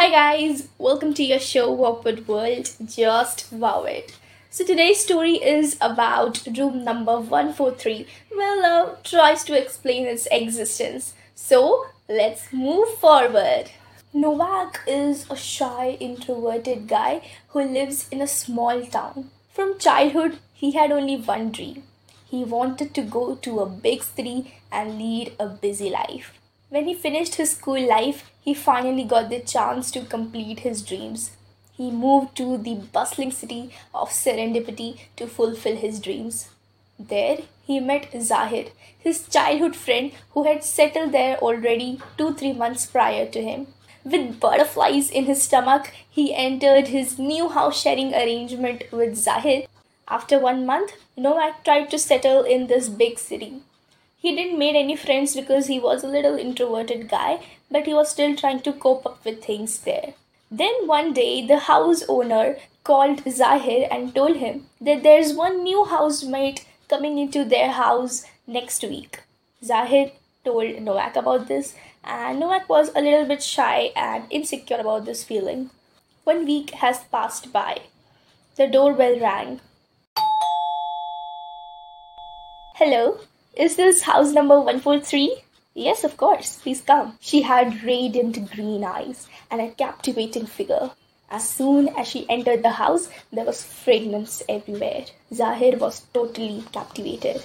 Hi guys, welcome to your show Wow Pod World. Just wow it. So today's story is about room number 143. Well, uh, tries to explain its existence. So let's move forward. Novak is a shy, introverted guy who lives in a small town. From childhood, he had only one dream. He wanted to go to a big city and lead a busy life. When he finished his school life, he finally got the chance to complete his dreams. He moved to the bustling city of Serendipity to fulfill his dreams. There, he met Zahir, his childhood friend who had settled there already two three months prior to him. With butterflies in his stomach, he entered his new house sharing arrangement with Zahir. After one month, Novak tried to settle in this big city. He didn't make any friends because he was a little introverted guy, but he was still trying to cope up with things there. Then one day, the house owner called Zahir and told him that there's one new housemate coming into their house next week. Zahir told Novak about this, and Novak was a little bit shy and insecure about this feeling. One week has passed by. The doorbell rang. Hello, is this house number 143? Yes, of course, please come. She had radiant green eyes and a captivating figure. As soon as she entered the house, there was fragrance everywhere. Zahir was totally captivated.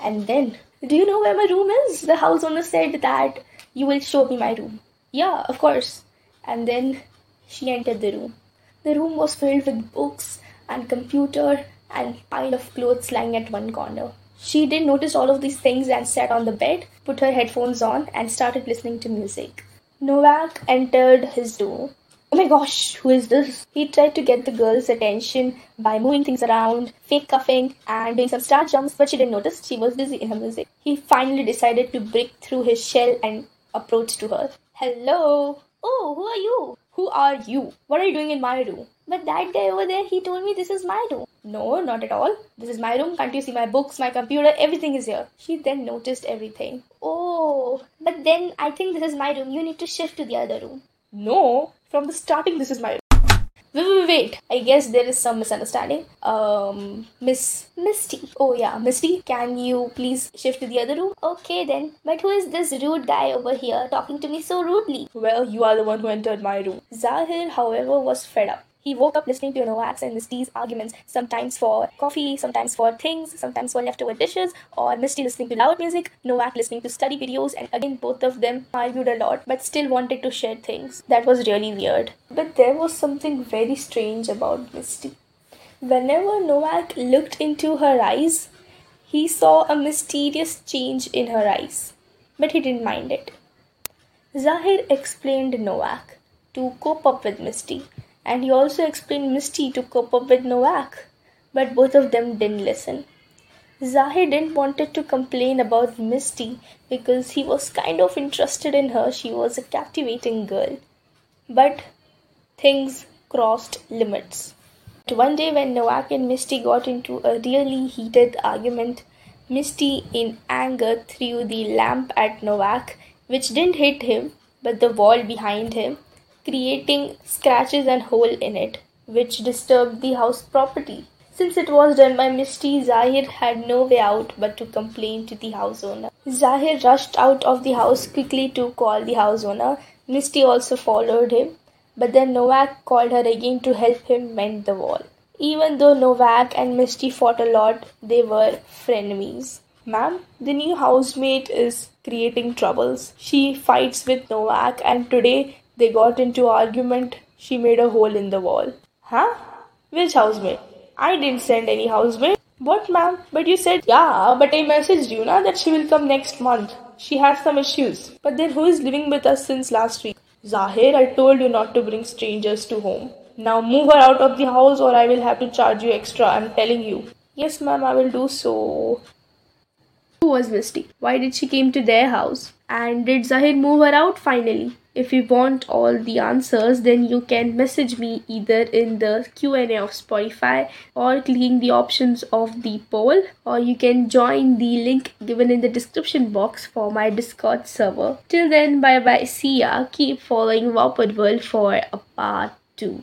And then, do you know where my room is? The house owner said that you will show me my room. Yeah, of course. And then she entered the room. The room was filled with books and computer and pile of clothes lying at one corner. She did notice all of these things and sat on the bed, put her headphones on, and started listening to music. Novak entered his room. Oh my gosh, who is this? He tried to get the girl's attention by moving things around, fake cuffing, and doing some star jumps, but she didn't notice. She was busy in her music. He finally decided to break through his shell and approach to her. Hello? Oh, who are you? Who are you? What are you doing in my room? But that guy over there, he told me this is my room. No, not at all. This is my room. Can't you see my books, my computer? Everything is here. She then noticed everything. Oh, but then I think this is my room. You need to shift to the other room. No, from the starting, this is my room. Wait, wait, wait. I guess there is some misunderstanding. Um, Miss Misty. Oh, yeah, Misty, can you please shift to the other room? Okay, then. But who is this rude guy over here talking to me so rudely? Well, you are the one who entered my room. Zahir, however, was fed up. He woke up listening to Novak's and Misty's arguments, sometimes for coffee, sometimes for things, sometimes for leftover dishes, or Misty listening to loud music, Novak listening to study videos, and again, both of them argued a lot but still wanted to share things. That was really weird. But there was something very strange about Misty. Whenever Novak looked into her eyes, he saw a mysterious change in her eyes, but he didn't mind it. Zahir explained Novak to cope up with Misty and he also explained Misty to cope up with Novak, but both of them didn't listen. Zahir didn't wanted to complain about Misty because he was kind of interested in her. She was a captivating girl. But things crossed limits. One day when Novak and Misty got into a really heated argument, Misty in anger threw the lamp at Novak, which didn't hit him, but the wall behind him, creating scratches and hole in it, which disturbed the house property. Since it was done by Misty, Zahir had no way out but to complain to the house owner. Zahir rushed out of the house quickly to call the house owner. Misty also followed him, but then Novak called her again to help him mend the wall. Even though Novak and Misty fought a lot, they were frenemies. Ma'am, the new housemate is creating troubles. She fights with Novak, and today they got into argument. She made a hole in the wall. Huh? Which housemaid? I didn't send any housemaid. What, ma'am? But you said, yeah, but I messaged you now that she will come next month. She has some issues. But then who is living with us since last week? Zahir, I told you not to bring strangers to home. Now move her out of the house or I will have to charge you extra. I'm telling you. Yes, ma'am, I will do so. Who was Misty? Why did she came to their house? And did Zahir move her out finally? If you want all the answers then you can message me either in the q&a of spotify or clicking the options of the poll or you can join the link given in the description box for my discord server. Till then bye bye see ya. Keep following Wowpod world for a part 2